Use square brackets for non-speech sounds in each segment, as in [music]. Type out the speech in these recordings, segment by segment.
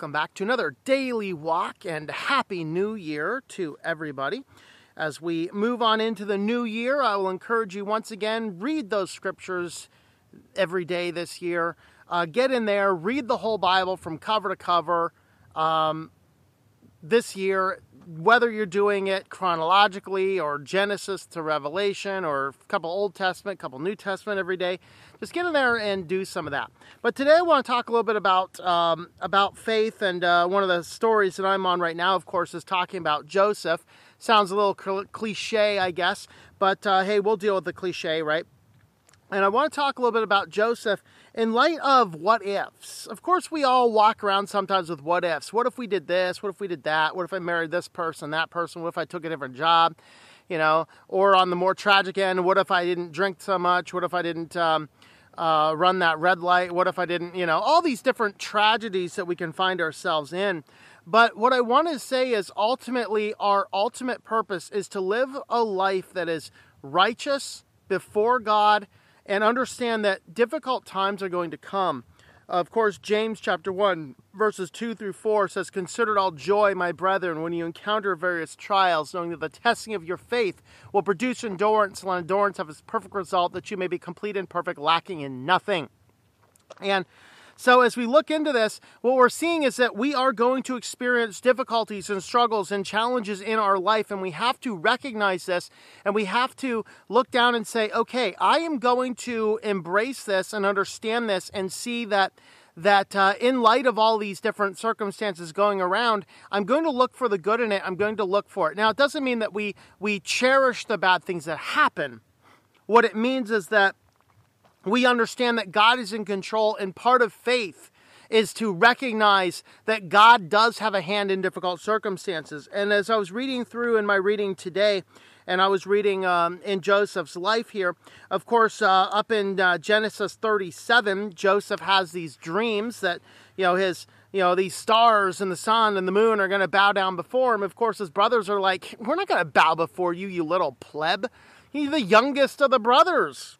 welcome back to another daily walk and happy new year to everybody. As we move on into the new year, I will encourage you once again read those scriptures every day this year. Uh, get in there, read the whole Bible from cover to cover. Um, this year, whether you're doing it chronologically or Genesis to Revelation or a couple Old Testament, a couple New Testament every day, just get in there and do some of that. But today I want to talk a little bit about um, about faith, and uh, one of the stories that I'm on right now, of course, is talking about Joseph. Sounds a little cliche, I guess, but uh, hey, we'll deal with the cliche, right? And I want to talk a little bit about Joseph in light of what ifs. Of course, we all walk around sometimes with what ifs. What if we did this? What if we did that? What if I married this person, that person? What if I took a different job? You know, or on the more tragic end, what if I didn't drink so much? What if I didn't um, uh, run that red light? What if I didn't, you know, all these different tragedies that we can find ourselves in. But what I want to say is ultimately, our ultimate purpose is to live a life that is righteous before God and understand that difficult times are going to come. Of course, James chapter 1, verses 2 through 4 says, Consider all joy, my brethren, when you encounter various trials, knowing that the testing of your faith will produce endurance, and endurance have its perfect result, that you may be complete and perfect, lacking in nothing. And so, as we look into this, what we're seeing is that we are going to experience difficulties and struggles and challenges in our life, and we have to recognize this and we have to look down and say, okay, I am going to embrace this and understand this and see that that uh, in light of all these different circumstances going around, I'm going to look for the good in it. I'm going to look for it. Now, it doesn't mean that we we cherish the bad things that happen. What it means is that we understand that God is in control, and part of faith is to recognize that God does have a hand in difficult circumstances. And as I was reading through in my reading today, and I was reading um, in Joseph's life here, of course, uh, up in uh, Genesis 37, Joseph has these dreams that, you know, his you know, these stars and the sun and the moon are going to bow down before him. Of course, his brothers are like, We're not going to bow before you, you little pleb. He's the youngest of the brothers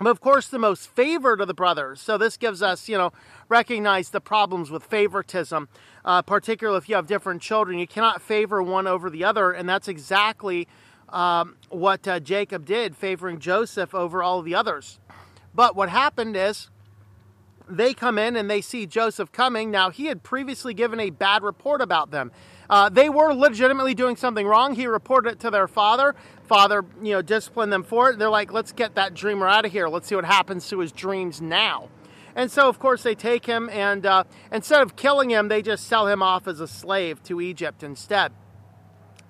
but of course the most favored of the brothers. So this gives us, you know, recognize the problems with favoritism, uh, particularly if you have different children. You cannot favor one over the other, and that's exactly um, what uh, Jacob did, favoring Joseph over all the others. But what happened is they come in and they see Joseph coming. Now, he had previously given a bad report about them. Uh, they were legitimately doing something wrong. He reported it to their father. Father, you know, disciplined them for it. They're like, let's get that dreamer out of here. Let's see what happens to his dreams now. And so, of course, they take him and uh, instead of killing him, they just sell him off as a slave to Egypt instead.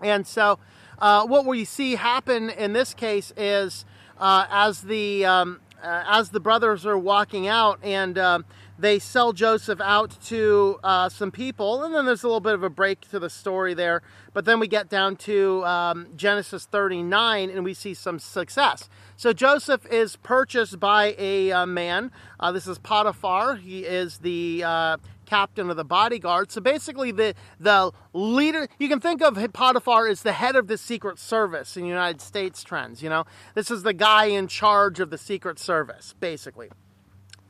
And so, uh, what we see happen in this case is uh, as the um, uh, as the brothers are walking out and um, they sell Joseph out to uh, some people, and then there's a little bit of a break to the story there. But then we get down to um, Genesis 39 and we see some success. So Joseph is purchased by a uh, man. Uh, this is Potiphar. He is the uh, captain of the bodyguard. So basically, the the leader you can think of Potiphar as the head of the Secret Service in United States trends. You know, this is the guy in charge of the Secret Service, basically.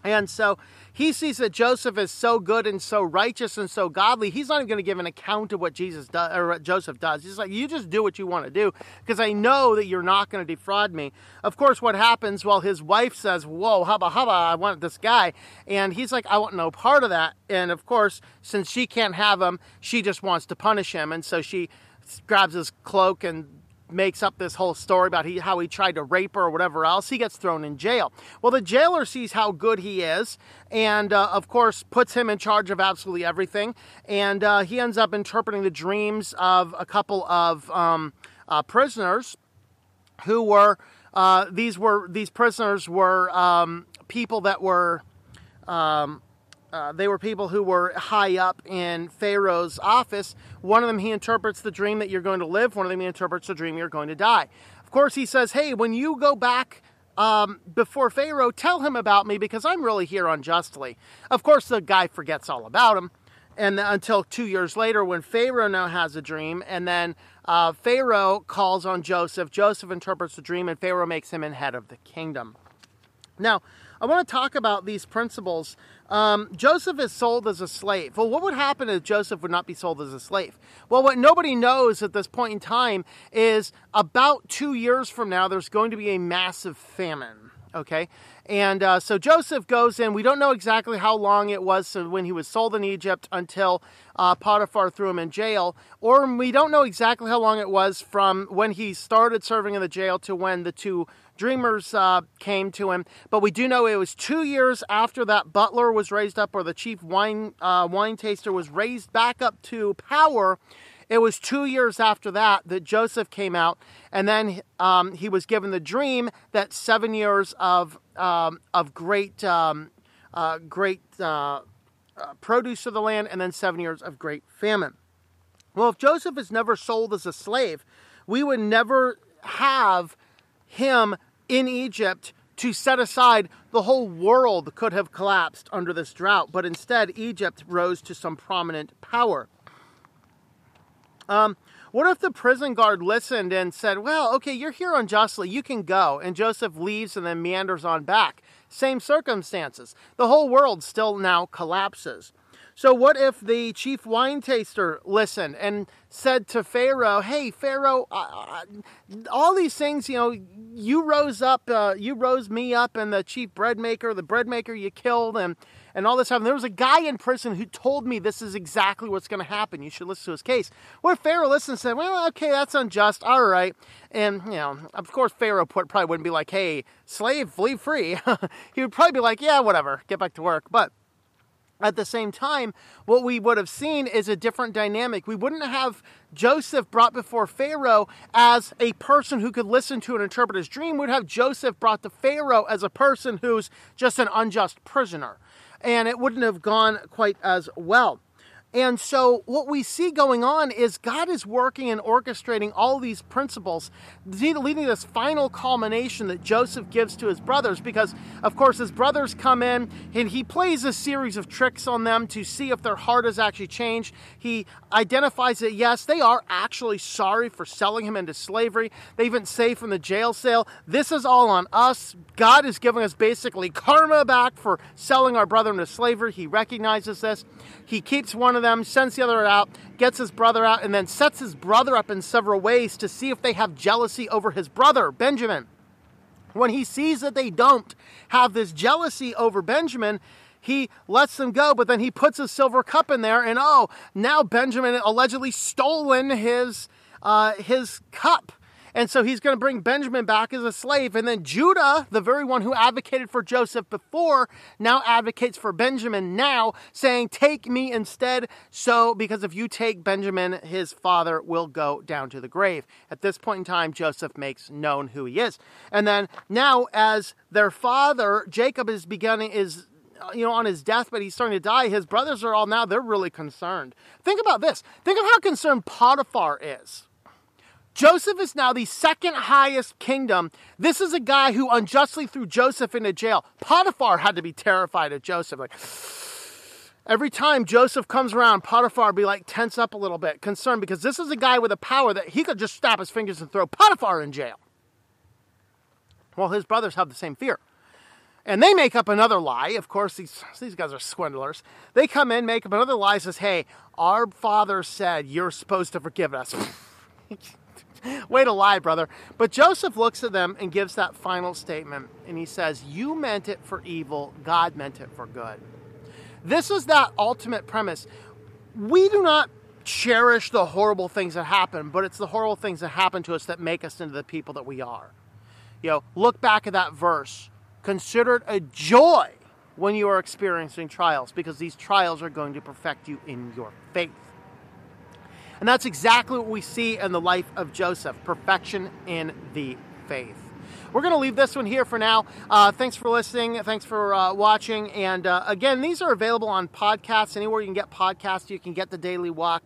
And so he sees that Joseph is so good and so righteous and so godly, he's not even going to give an account of what Jesus does or Joseph does. He's like, you just do what you want to do because I know that you're not going to defraud me. Of course, what happens? Well, his wife says, Whoa, hubba hubba, I want this guy. And he's like, I want no part of that. And of course, since she can't have him, she just wants to punish him. And so she grabs his cloak and makes up this whole story about he, how he tried to rape her or whatever else. He gets thrown in jail. Well, the jailer sees how good he is and, uh, of course, puts him in charge of absolutely everything. And uh, he ends up interpreting the dreams of a couple of um, uh, prisoners who were. Uh, these were these prisoners were um, people that were um, uh, they were people who were high up in Pharaoh's office. One of them, he interprets the dream that you're going to live. One of them, he interprets the dream you're going to die. Of course, he says, Hey, when you go back um, before Pharaoh, tell him about me because I'm really here unjustly. Of course, the guy forgets all about him. And until two years later, when Pharaoh now has a dream, and then uh, Pharaoh calls on Joseph, Joseph interprets the dream, and Pharaoh makes him head of the kingdom. Now, I want to talk about these principles. Um, Joseph is sold as a slave. Well, what would happen if Joseph would not be sold as a slave? Well, what nobody knows at this point in time is about two years from now, there's going to be a massive famine. Okay, and uh, so Joseph goes in. We don't know exactly how long it was when he was sold in Egypt until uh, Potiphar threw him in jail, or we don't know exactly how long it was from when he started serving in the jail to when the two dreamers uh, came to him. But we do know it was two years after that butler was raised up, or the chief wine uh, wine taster was raised back up to power it was two years after that that Joseph came out, and then um, he was given the dream that seven years of um, of great um, uh, great uh, uh, produce of the land, and then seven years of great famine. Well, if Joseph is never sold as a slave, we would never have him in Egypt to set aside the whole world could have collapsed under this drought, but instead Egypt rose to some prominent power. Um, what if the prison guard listened and said, Well, okay, you're here unjustly, you can go. And Joseph leaves and then meanders on back. Same circumstances. The whole world still now collapses. So, what if the chief wine taster listened and said to Pharaoh, Hey, Pharaoh, uh, all these things, you know, you rose up, uh, you rose me up, and the chief bread maker, the bread maker you killed, and and all this. And there was a guy in prison who told me this is exactly what's going to happen. You should listen to his case. Where Pharaoh listened and said, well, okay, that's unjust. All right. And, you know, of course, Pharaoh probably wouldn't be like, hey, slave, flee free. [laughs] he would probably be like, yeah, whatever, get back to work. But at the same time, what we would have seen is a different dynamic. We wouldn't have Joseph brought before Pharaoh as a person who could listen to an interpreter's dream. We'd have Joseph brought to Pharaoh as a person who's just an unjust prisoner and it wouldn't have gone quite as well. And so, what we see going on is God is working and orchestrating all these principles, leading to this final culmination that Joseph gives to his brothers. Because, of course, his brothers come in and he plays a series of tricks on them to see if their heart has actually changed. He identifies that, yes, they are actually sorry for selling him into slavery. They even say from the jail cell, This is all on us. God is giving us basically karma back for selling our brother into slavery. He recognizes this. He keeps one of of them, sends the other out, gets his brother out, and then sets his brother up in several ways to see if they have jealousy over his brother, Benjamin. When he sees that they don't have this jealousy over Benjamin, he lets them go, but then he puts a silver cup in there, and oh, now Benjamin allegedly stolen his uh, his cup. And so he's going to bring Benjamin back as a slave. And then Judah, the very one who advocated for Joseph before, now advocates for Benjamin now, saying, Take me instead. So, because if you take Benjamin, his father will go down to the grave. At this point in time, Joseph makes known who he is. And then now, as their father, Jacob is beginning, is uh, you know, on his deathbed, he's starting to die. His brothers are all now, they're really concerned. Think about this. Think of how concerned Potiphar is Joseph is now the second highest kingdom. This is a guy who unjustly threw Joseph into jail. Potiphar had to be terrified of Joseph. Like every time Joseph comes around, Potiphar be like tense up a little bit, concerned because this is a guy with a power that he could just snap his fingers and throw Potiphar in jail. Well, his brothers have the same fear. And they make up another lie. Of course, these, these guys are swindlers. They come in, make up another lie, says, Hey, our father said you're supposed to forgive us. [laughs] [laughs] Way to lie, brother. But Joseph looks at them and gives that final statement, and he says, You meant it for evil, God meant it for good. This is that ultimate premise. We do not cherish the horrible things that happen, but it's the horrible things that happen to us that make us into the people that we are. You know, look back at that verse. Consider it a joy when you are experiencing trials because these trials are going to perfect you in your faith. And that's exactly what we see in the life of Joseph perfection in the faith. We're going to leave this one here for now. Uh, thanks for listening. Thanks for uh, watching. And uh, again, these are available on podcasts. Anywhere you can get podcasts, you can get the Daily Walk.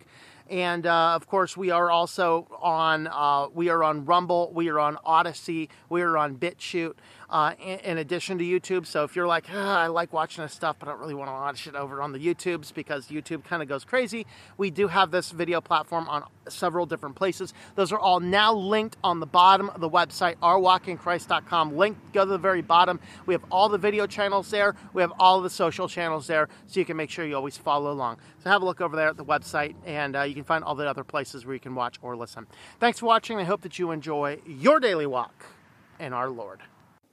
And uh, of course, we are also on uh, we are on Rumble, we are on Odysee we are on BitChute. Uh, in, in, addition to YouTube, so if you're like, ah, I like watching this stuff, but I don't really want to watch it over on the YouTubes because YouTube kind of goes crazy, we do have this video platform on several different places. Those are all now linked on the bottom of the website, ourwalkinchrist.com. Link, go to the very bottom. We have all the video channels there. We have all the social channels there, so you can make sure you always follow along. So have a look over there at the website, and uh, you can find all the other places where you can watch or listen. Thanks for watching. I hope that you enjoy your daily walk in our Lord.